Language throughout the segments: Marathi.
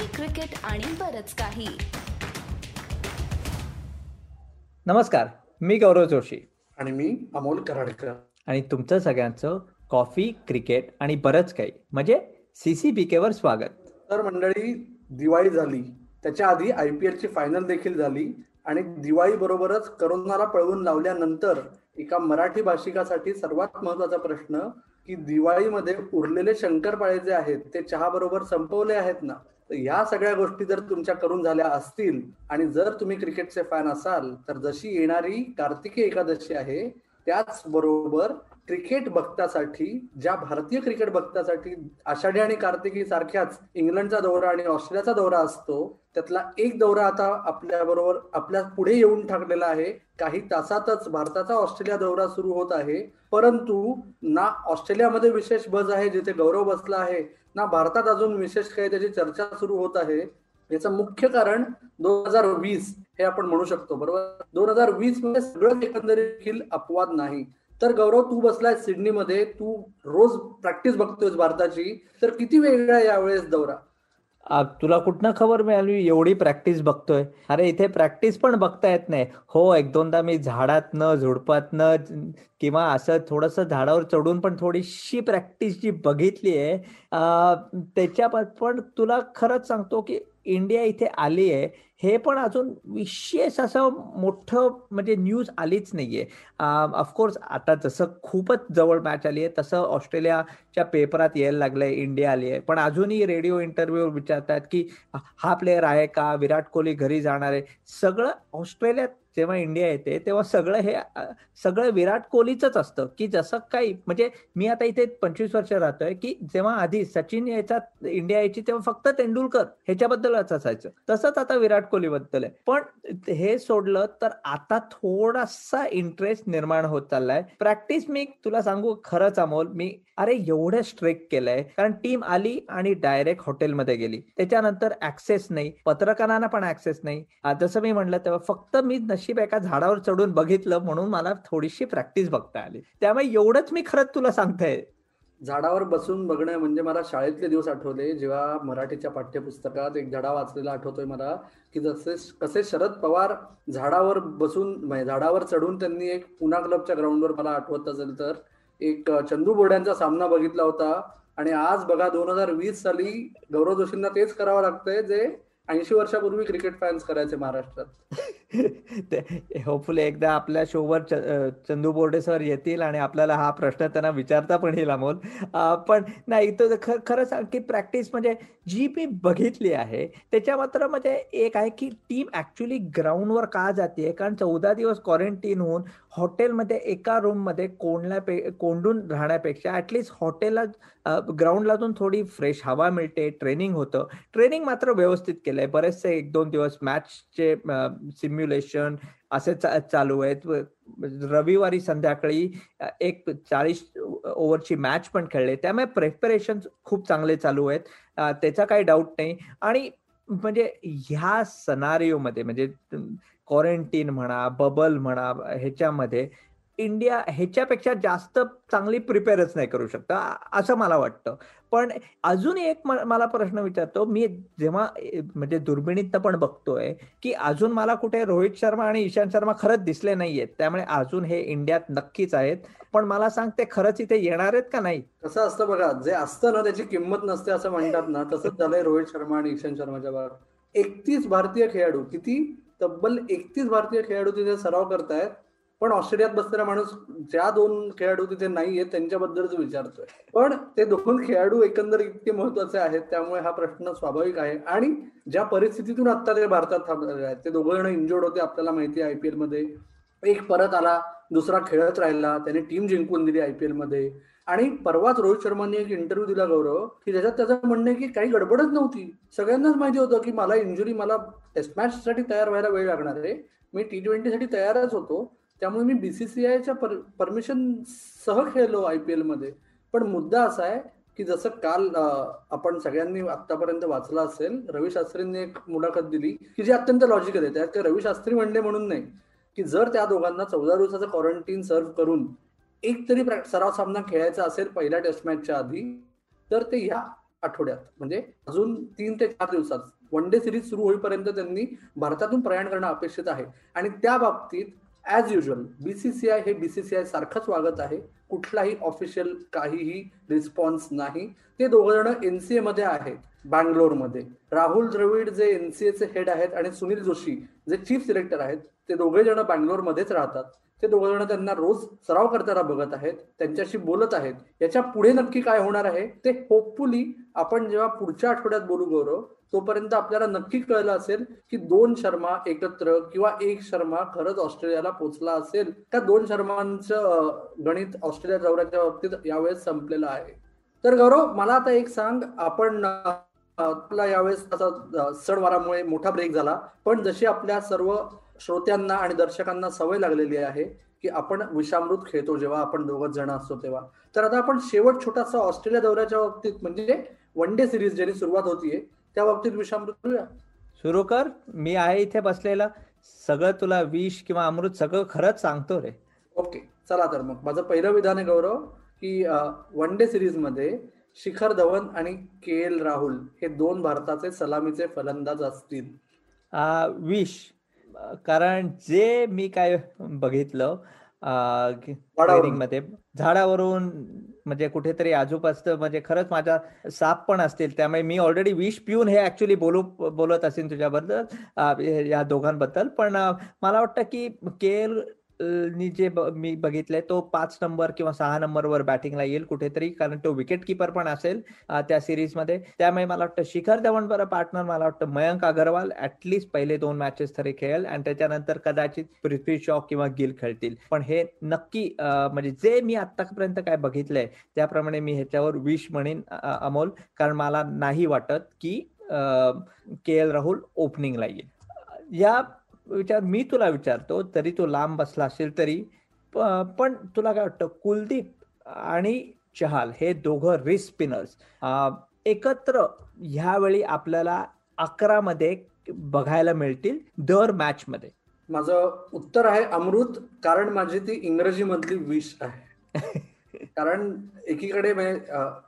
कॉफी क्रिकेट आणि बरच काही. नमस्कार मी गौरव जोशी. आणि मी अमोल कराडकर. आणि तुमचं सगळ्यांचं कॉफी क्रिकेट आणि बरंच काही. म्हणजे सी सी बी केवर स्वागत. तर मंडळी दिवाळी झाली. त्याच्या आधी आय पी एलची फायनल देखील झाली. आणि दिवाळी बरोबरच करोनाला पळवून लावल्यानंतर एका मराठी भाषिकासाठी सर्वात महत्त्वाचा प्रश्न की दिवाळीमध्ये उरलेले शंकरपाळे जे आहेत ते चहा बरोबर संपवले आहेत ना? तर ह्या सगळ्या गोष्टी जर तुमच्या करून झाल्या असतील आणि जर तुम्ही क्रिकेटचे फॅन असाल तर जशी येणारी कार्तिकी एकादशी आहे त्याच बरोबर क्रिकेट भक्तासाठी ज्या भारतीय क्रिकेट भक्तासाठी आषाढी आणि कार्तिकी सारख्याच इंग्लंडचा दौरा आणि ऑस्ट्रेलियाचा दौरा असतो त्यातला एक दौरा आता आपल्या बरोबर आपल्या पुढे येऊन टाकलेला आहे. काही तासातच भारताचा ऑस्ट्रेलिया दौरा सुरू होत आहे. परंतु ना ऑस्ट्रेलियामध्ये विशेष बज आहे जिथे गौरव बसला आहे ना भारतात अजून विशेष काही त्याची चर्चा सुरू होत आहे. याचं मुख्य कारण दोन हजार वीस हे आपण म्हणू शकतो बरोबर? दोन हजार वीसमध्ये सगळं एकंदरीत अपवाद नाही. तर गौरव तू बसलाय सिडनीमध्ये. तू रोज प्रॅक्टिस बघतोय भारताची. तर किती वेगळा यावेळेस दौरा? तुला कुठनं खबर मिळाली? एवढी प्रॅक्टिस बघतोय. अरे इथे प्रॅक्टिस पण बघता येत नाही. हो एक दोनदा मी झाडातनं झुडपातनं किंवा असं थोडस झाडावर चढून पण थोडीशी प्रॅक्टिस जी बघितली आहे त्याच्या पण तुला खरंच सांगतो की इंडिया इथे आली आहे. हे पण अजून विशेष असं मोठं म्हणजे न्यूज आलीच नाहीये. ऑफकोर्स आता जसं खूपच जवळ मॅच आली आहे तसं ऑस्ट्रेलियाच्या पेपरात यायला लागलंय इंडिया आली आहे पण अजूनही रेडिओ इंटरव्ह्यू विचारतात की हा प्लेअर आहे का? विराट कोहली घरी जाणार आहे. सगळं ऑस्ट्रेलियात जेव्हा इंडिया येते तेव्हा सगळं हे सगळं विराट कोहलीच असतं. की जसं काही म्हणजे मी आता इथे पंचवीस वर्ष राहतोय की जेव्हा आधी सचिन यायचा इंडिया यायची तेव्हा फक्त तेंडुलकर ह्याच्याबद्दलच असायचं. तसंच आता विराट कोहलीबद्दल आहे. पण हे सोडलं तर आता थोडासा इंटरेस्ट निर्माण होत चाललाय. प्रॅक्टिस मी तुला सांगू खरंच अमोल मी अरे एवढं स्ट्रेक केलंय. कारण टीम आली आणि डायरेक्ट हॉटेलमध्ये गेली. त्याच्यानंतर ऍक्सेस नाही. पत्रकारांना पण ऍक्सेस नाही. जसं मी म्हणलं तेव्हा फक्त मी नशीब एका झाडावर चढून बघितलं म्हणून मला थोडीशी प्रॅक्टिस बघता आली. त्यामुळे एवढंच मी खरंच तुला सांगते झाडावर बसून बघणं म्हणजे मला शाळेतले दिवस आठवले जेव्हा मराठीच्या पाठ्यपुस्तकात एक धडा वाचलेला आठवतोय मला की जसे कसे शरद पवार झाडावर बसून म्हणजे झाडावर चढून त्यांनी एक पुना क्लबच्या ग्राउंडवर मला आठवत असेल तर एक चंदू बोर्ड्यांचा सामना बघितला होता. आणि आज बघा दोन हजार वीस साली गौरव जोशींना तेच करावं लागतंय जे ऐंशी वर्षापूर्वी क्रिकेट फॅन्स करायचे महाराष्ट्रात. होपफुली एकदा आपल्या शोवर चंदू बोर्डे सर येतील आणि आपल्याला हा प्रश्न त्यांना विचारता पण येईल अमोल. पण नाही तो खरं सांग की प्रॅक्टिस म्हणजे जी मी बघितली आहे त्याच्या मात्र म्हणजे एक आहे की टीम ऍक्च्युली ग्राउंडवर का जाते कारण चौदा दिवस क्वारंटीन होऊन हॉटेलमध्ये एका रूममध्ये कोंडल्या कोंडून राहण्यापेक्षा ॲटलीस्ट हॉटेलला ग्राउंडला जाऊन थोडी फ्रेश हवा मिळते ट्रेनिंग होतं. ट्रेनिंग मात्र व्यवस्थित केलंय. बरेचसे एक दोन दिवस मॅचचे सिम्युलेशन असे चालू आहेत. रविवारी संध्याकाळी एक चाळीस ओव्हरची मॅच पण खेळले. त्यामुळे प्रेपरेशन खूप चांगले चालू आहेत. त्याचा काही डाऊट नाही. आणि म्हणजे ह्या सनारिओमध्ये म्हणजे क्वारंटीन म्हणा बबल म्हणा ह्याच्यामध्ये इंडिया ह्याच्यापेक्षा जास्त चांगली प्रिपेअरच नाही करू शकत असं मला वाटतं. पण अजून एक मला प्रश्न विचारतो मी जेव्हा म्हणजे दुर्बिणीत पण बघतोय की अजून मला कुठे रोहित शर्मा आणि ईशांत शर्मा खरंच दिसले नाहीयेत त्यामुळे अजून हे इंडियात नक्कीच आहेत. पण मला सांग ते खरंच इथे येणार आहेत का नाही? कसं असतं बघा जे असतं ना त्याची किंमत नसते असं म्हणतात ना तसंच झालंय रोहित शर्मा आणि ईशांत शर्माच्या बाबत एकतीस भारतीय खेळाडू किती? तब्बल एकतीस भारतीय खेळाडू तिथे सराव करतायत पण ऑस्ट्रेलियात बसलेला माणूस ज्या दोन खेळाडू तिथे नाहीये त्यांच्याबद्दलच विचारतोय. पण ते दोन खेळाडू एकंदर इतके महत्त्वाचे आहेत त्यामुळे हा प्रश्न स्वाभाविक आहे. आणि ज्या परिस्थितीतून आता ते भारतात थांबलेले आहेत ते दोघं जण इंजोर्ड होते आपल्याला माहिती आहे आयपीएलमध्ये. एक परत आला दुसरा खेळत राहिला त्याने टीम जिंकून दिली आयपीएलमध्ये. आणि परवाच रोहित शर्माने एक इंटरव्ह्यू दिला गौरव की ज्याच्यात त्याचं म्हणणं की काही गडबडच नव्हती. सगळ्यांनाच माहिती होतं की मला इंजुरी मला टेस्ट मॅच साठी तयार व्हायला वेळ लागणार आहे. मी टी ट्वेंटी साठी तयारच होतो. त्यामुळे मी बीसीसीआयच्या पर परमिशन सह खेळलो आय पी एलमध्ये पण मुद्दा असा आहे की जसं काल आपण सगळ्यांनी आतापर्यंत वाचला असेल रवी शास्त्रींनी एक मुलाखत दिली की जी अत्यंत लॉजिकल आहे. त्यात रवी शास्त्री म्हणले म्हणून नाही की जर त्या दोघांना चौदा दिवसाचं क्वारंटीन सर्व्ह करून एक तरी सराव सामना खेळायचा असेल पहिल्या टेस्ट मॅचच्या आधी तर ते ह्या आठवड्यात. म्हणजे अजून तीन ते चार दिवसात. वन डे सिरीज सुरू होईपर्यंत त्यांनी भारतातून प्रयाण करणं अपेक्षित आहे. आणि त्या बाबतीत ॲज युजल बीसीसीआय हे बीसीसीआय सारखंच वागत आहे. कुठलाही ऑफिशियल काहीही रिस्पॉन्स नाही. ते दोघं जण एनसीए मध्ये आहेत बँगलोरमध्ये. राहुल द्रविड जे एनसीएचे हेड आहेत आणि सुनील जोशी जे चीफ सिलेक्टर आहेत ते दोघे जण बँगलोरमध्येच राहतात. ते दोघं जण त्यांना रोज सराव करताना बघत आहेत त्यांच्याशी बोलत आहेत. याच्यापुढे नक्की काय होणार आहे ते होपफुली आपण जेव्हा पुढच्या आठवड्यात बोलू गौरव तोपर्यंत आपल्याला नक्की कळलं असेल की दोन शर्मा एकत्र किंवा एक शर्मा खरंच ऑस्ट्रेलियाला पोचला असेल. का दोन शर्मांचं गणित ऑस्ट्रेलिया दौऱ्याच्या बाबतीत यावेळेस संपलेलं आहे. तर गौरव मला आता एक सांग आपण आपला यावेळेस त्याचा सणवारामुळे मोठा ब्रेक झाला. पण जशी आपल्या सर्व श्रोत्यांना आणि दर्शकांना सवय लागलेली आहे की आपण विषामृत खेळतो जेव्हा आपण दोघच जण असतो तेव्हा. तर आता आपण शेवट छोटासा ऑस्ट्रेलिया दौऱ्याच्या बाबतीत म्हणजे वन डे सिरीज ज्याची सुरुवात होतीये त्या बाबतीत विषामृत करूया सुरू कर. मी आहे इथे बसलेला. सगळं तुला विष किंवा अमृत सगळं खरंच सांगतो रे. ओके चला तर मग. माझं पहिलं विधान आहे गौरव की वन डे सिरीजमध्ये शिखर धवन आणि के एल राहुल हे दोन भारताचे सलामीचे फलंदाज असतील. विष कारण जे मी काय बघितलं मध्ये झाडावरून. म्हणजे कुठेतरी आजूबाजूच म्हणजे खरंच माझा साप पण असतील त्यामुळे मी ऑलरेडी विष पिऊन हे ऍक्च्युली बोलू बोलत असेल तुझ्याबद्दल या दोघांबद्दल. पण मला वाटतं की केल नी जे मी बघितलंय तो पाच नंबर किंवा सहा नंबरवर बॅटिंगला येईल कुठेतरी कारण तो विकेट किपर पण असेल त्या सिरीजमध्ये. त्यामुळे मला वाटतं शिखर धवन बरं पार्टनर मला वाटतं मयंक अगरवाल ऍटलीस्ट पहिले दोन मॅचेस तरी खेळेल आणि त्याच्यानंतर कदाचित पृथ्वी शॉ किंवा गिल खेळतील. पण हे नक्की म्हणजे जे मी आतापर्यंत काय बघितलंय त्याप्रमाणे मी ह्याच्यावर विश म्हणेन अमोल. कारण मला नाही वाटत की के एल राहुल ओपनिंगला येईल. या विचार मी तुला विचारतो तरी तू लांब बसला असेल तरी पण तुला काय वाटतं कुलदीप आणि चहाल हे दोघं रिस्क स्पिनर्स एकत्र ह्यावेळी आपल्याला अकरा मध्ये बघायला मिळतील दर मॅच मध्ये. माझं उत्तर आहे अमृत कारण माझी ती इंग्रजी मधली विश आहे. कारण एकीकडे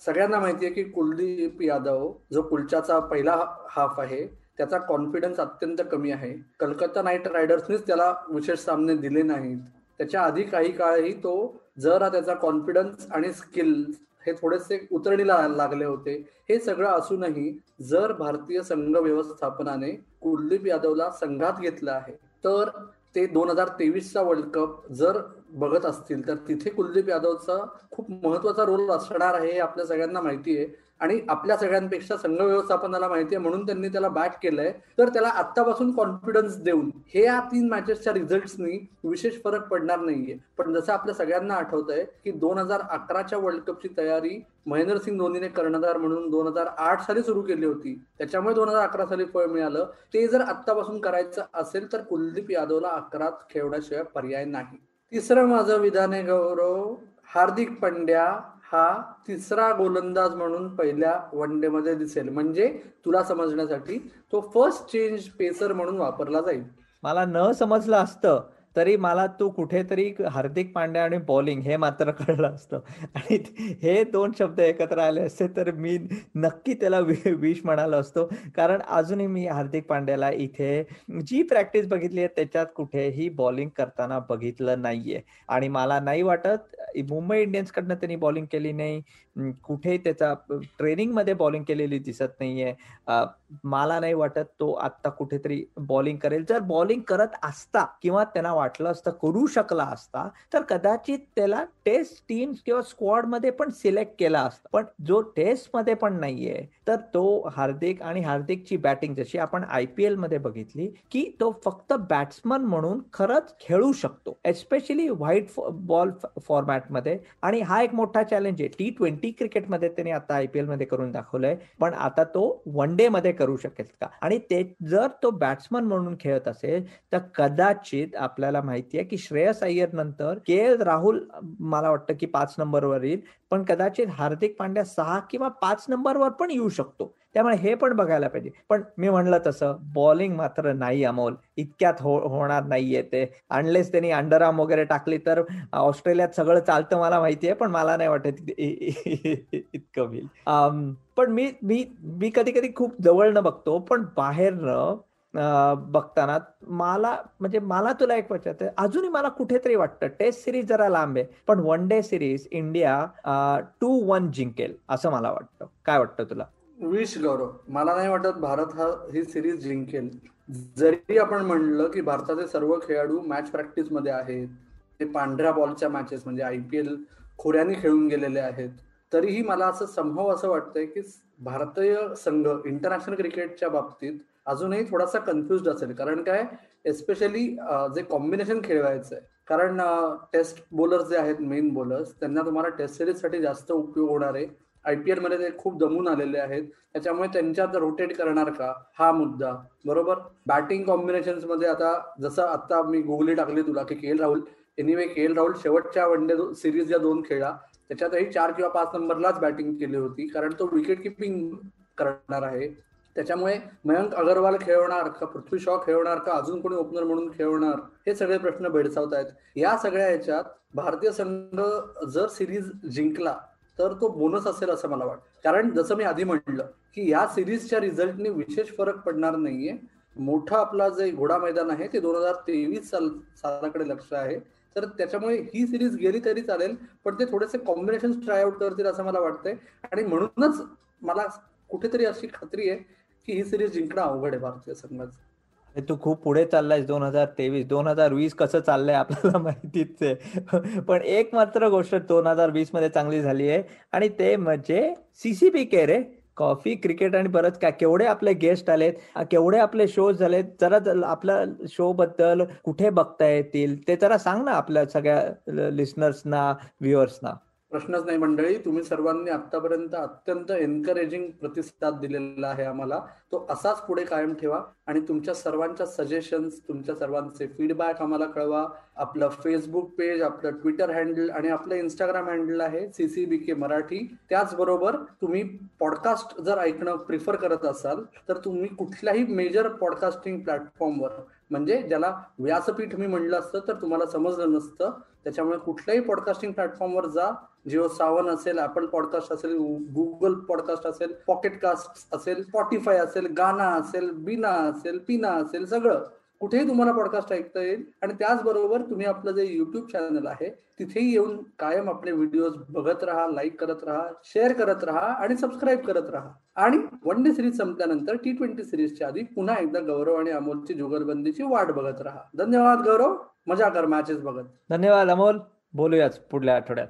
सगळ्यांना माहितीये की कुलदीप यादव जो कुलच्याचा पहिला हाफ आहे त्याचा कॉन्फिडन्स अत्यंत कमी आहे. कलकत्ता नाईट रायडर्सनीच त्याला विशेष सामने दिले नाहीत. त्याच्या आधी काही काळही तो जरा त्याचा कॉन्फिडन्स आणि स्किल हे थोडेसे उतरणीला लागले होते. हे सगळं असूनही जर भारतीय संघ व्यवस्थापनाने कुलदीप यादवला संघात घेतलं आहे तर ते दोन हजार तेवीसचा वर्ल्ड कप जर बघत असतील तर तिथे कुलदीप यादवचा खूप महत्त्वाचा रोल असणार आहे हे आपल्या सगळ्यांना माहिती आहे. आणि आपल्या सगळ्यांपेक्षा संघ व्यवस्थापनाला माहिती आहे म्हणून त्यांनी त्याला बॅट केलंय. तर त्याला आतापासून कॉन्फिडन्स देऊन हे या तीन मॅचेसच्या रिझल्टनी विशेष फरक पडणार नाहीये. पण जसं आपल्या सगळ्यांना आठवत आहे की दोन हजार अकराच्या वर्ल्ड कपची तयारी महेंद्रसिंग धोनीने कर्णधार म्हणून दोन हजार आठ साली सुरू केली होती. त्याच्यामुळे दोन हजार अकरा साली फळ मिळालं. ते जर आत्तापासून करायचं असेल तर कुलदीप यादवला अकरात खेळण्याशिवाय पर्याय नाही. तिसरं माझं विधान आहे गौरव हार्दिक पंड्या हा तिसरा गोलंदाज म्हणून पहिल्या वन डे मध्ये दिसेल. म्हणजे तुला समजण्यासाठी तो फर्स्ट चेंज पेसर म्हणून वापरला जाईल. मला न समजलं असतं तरी मला तू कुठेतरी हार्दिक पांड्या आणि बॉलिंग हे मात्र कळलं असतं. आणि हे दोन शब्द एकत्र आले असते तर मी नक्की त्याला विश म्हणालो असतो. कारण अजूनही मी हार्दिक पांड्याला इथे जी प्रॅक्टिस बघितली आहे त्याच्यात कुठेही बॉलिंग करताना बघितलं नाहीये. आणि मला नाही वाटत मुंबई इंडियन्स कडनं त्यांनी बॉलिंग केली नाही. कुठेही त्याचा ट्रेनिंगमध्ये बॉलिंग केलेली दिसत नाहीये. मला नाही वाटत तो आता कुठेतरी बॉलिंग करेल. जर बॉलिंग करत असता किंवा त्यांना वाटलं असतं करू शकला असता तर कदाचित त्याला टेस्ट टीम किंवा स्क्वॉडमध्ये पण सिलेक्ट केला असता. पण जो टेस्टमध्ये पण नाहीये तर तो हार्दिक आणि हार्दिकची बॅटिंग जशी आपण आय पी मध्ये बघितली की तो फक्त बॅट्समन म्हणून खरंच खेळू शकतो. एस्पेशली व्हाईट बॉल फॉर्मॅटमध्ये. आणि हा एक मोठा चॅलेंज आहे. टी ट्वेंटी क्रिकेटमध्ये त्याने आता आय पी एलमध्ये करून दाखवलंय. पण आता तो वन डे मध्ये करू शकेल का? आणि ते जर तो बॅट्समन म्हणून खेळत असेल तर कदाचित आपल्याला माहिती आहे की श्रेयस अय्यर नंतर के एल राहुल मला वाटतं की पाच नंबरवर येईल पण कदाचित हार्दिक पांड्या सहा किंवा पाच नंबरवर पण येऊ शकतो. त्यामुळे हे पण बघायला पाहिजे. पण मी म्हणलं तसं बॉलिंग मात्र नाही अमोल. इतक्यात हो होणार नाहीये ते. आणलेच त्यांनी अंडरआर्म वगैरे टाकली तर ऑस्ट्रेलियात सगळं चालतं मला माहितीये पण मला नाही वाटत इतकं होईल. पण मी मी मी कधी कधी खूप जवळनं बघतो पण बाहेरनं बघताना मला म्हणजे मला तुला एक वाटत अजूनही मला कुठेतरी वाटतं टेस्ट सिरीज जरा लांब आहे पण one day series India two one जिंकेल असं मला वाटतं. काय वाटतं तुला? विश गौरव मला नाही वाटत भारत हा ही सिरीज जिंकेल. जरी आपण म्हणलं की भारताचे सर्व खेळाडू मॅच प्रॅक्टिसमध्ये आहेत ते पांढऱ्या बॉलच्या मॅचेस म्हणजे आय पी एल खोऱ्याने खेळून गेलेले आहेत तरीही मला असं संभव असं वाटतंय की भारतीय संघ इंटरनॅशनल क्रिकेटच्या बाबतीत अजूनही थोडासा कन्फ्युज असेल. कारण काय? एस्पेशली जे कॉम्बिनेशन खेळवायचं आहे कारण टेस्ट बॉलर्स जे आहेत मेन बॉलर्स त्यांना तुम्हाला टेस्ट सिरीजसाठी जास्त उपयोग होणार आहे. आयपीएलमध्ये ते खूप दमून आलेले आहेत. त्याच्यामुळे त्यांच्यात रोटेट करणार का? हा मुद्दा. बरोबर? बॅटिंग कॉम्बिनेशनमध्ये आता जसं आता मी गुगली टाकली तुला की K L Rahul. Anyway K L Rahul शेवटच्या वन डे सिरीज या दोन खेळा त्याच्यातही चार किंवा पाच नंबरलाच बॅटिंग केली होती. कारण तो विकेट किपिंग करणार आहे. त्याच्यामुळे मयंक अगरवाल खेळवणार का? पृथ्वी शॉ खेळवणार का? अजून कोणी ओपनर म्हणून खेळवणार? हे सगळे प्रश्न भेडसावत आहेत या सगळ्या ह्याच्यात भारतीय संघ जर सिरीज जिंकला तर तो बोनस असेल असं मला वाटतं. कारण जसं मी आधी म्हटलं की या सिरीजच्या रिझल्टने विशेष फरक पडणार नाहीये. मोठा आपला जे घोडा मैदान आहे ते दोन हजार तेवीस साल सालाकडे लक्ष आहे. तर त्याच्यामुळे ही सिरीज गेली तरी चालेल पण ते थोडेसे कॉम्बिनेशन ट्राय आउट करतील असं मला वाटतंय. आणि म्हणूनच मला कुठेतरी अशी खात्री आहे की ही सिरीज जिंकणं अवघड आहे भारतीय संघाचं. तू खूप पुढे चाललायस दोन हजार तेवीस. दोन हजार वीस कसं चाललंय आपल्याला माहितीच. आहे पण एक मात्र गोष्ट दोन हजार वीसमध्ये चांगली झाली आहे. आणि ते म्हणजे सीसीबी के रे. कॉफी क्रिकेट आणि बरंच काय? केवढे आपले गेस्ट आलेत? केवढे आपले शो झालेत? जरा आपल्या शो बद्दल कुठे बघता येतील? ते जरा सांग ना आपल्या सगळ्या लिस्नर्सना व्ह्युअर्सना. प्रश्नच नाही मंडळी. तुम्ही सर्वांनी आतापर्यंत अत्यंत एनकरेजिंग प्रतिसाद दिलेला आहे आम्हाला. तो असाच पुढे कायम ठेवा आणि तुमच्या सर्वांच्या सजेशन्स तुमच्या सर्वांचे फीडबॅक आम्हाला कळवा. आपलं फेसबुक पेज आपलं ट्विटर हँडल आणि आपलं इंस्टाग्राम हँडल आहे सीसीबी के मराठी. त्याचबरोबर तुम्ही पॉडकास्ट जर ऐकणं प्रिफर करत असाल तर तुम्ही कुठल्याही मेजर पॉडकास्टिंग प्लॅटफॉर्मवर म्हणजे ज्याला व्यासपीठ मी म्हणलं असतं तर तुम्हाला समजलं नसतं. त्याच्यामुळे कुठल्याही पॉडकास्टिंग प्लॅटफॉर्मवर जा. जिओ सावन असेल ऍपल पॉडकास्ट असेल गुगल पॉडकास्ट असेल पॉकेटकास्ट असेल स्पॉटीफाय असेल गाना असेल बिना असेल पिना असेल सगळं. कुठेही तुम्हाला पॉडकास्ट ऐकता येईल. आणि त्याचबरोबर तुम्ही आपलं जे युट्यूब चॅनल आहे तिथेही येऊन कायम आपले व्हिडिओज बघत राहा लाईक करत राहा शेअर करत राहा आणि सबस्क्राईब करत राहा. आणि वन डे सिरीज संपल्यानंतर टी ट्वेंटी सिरीजच्या आधी पुन्हा एकदा गौरव आणि अमोलची जुगलबंदीची वाट बघत राहा. धन्यवाद गौरव. मजा कर मॅचेस बघत. धन्यवाद अमोल. बोलूयाच पुढल्या आठवड्यात.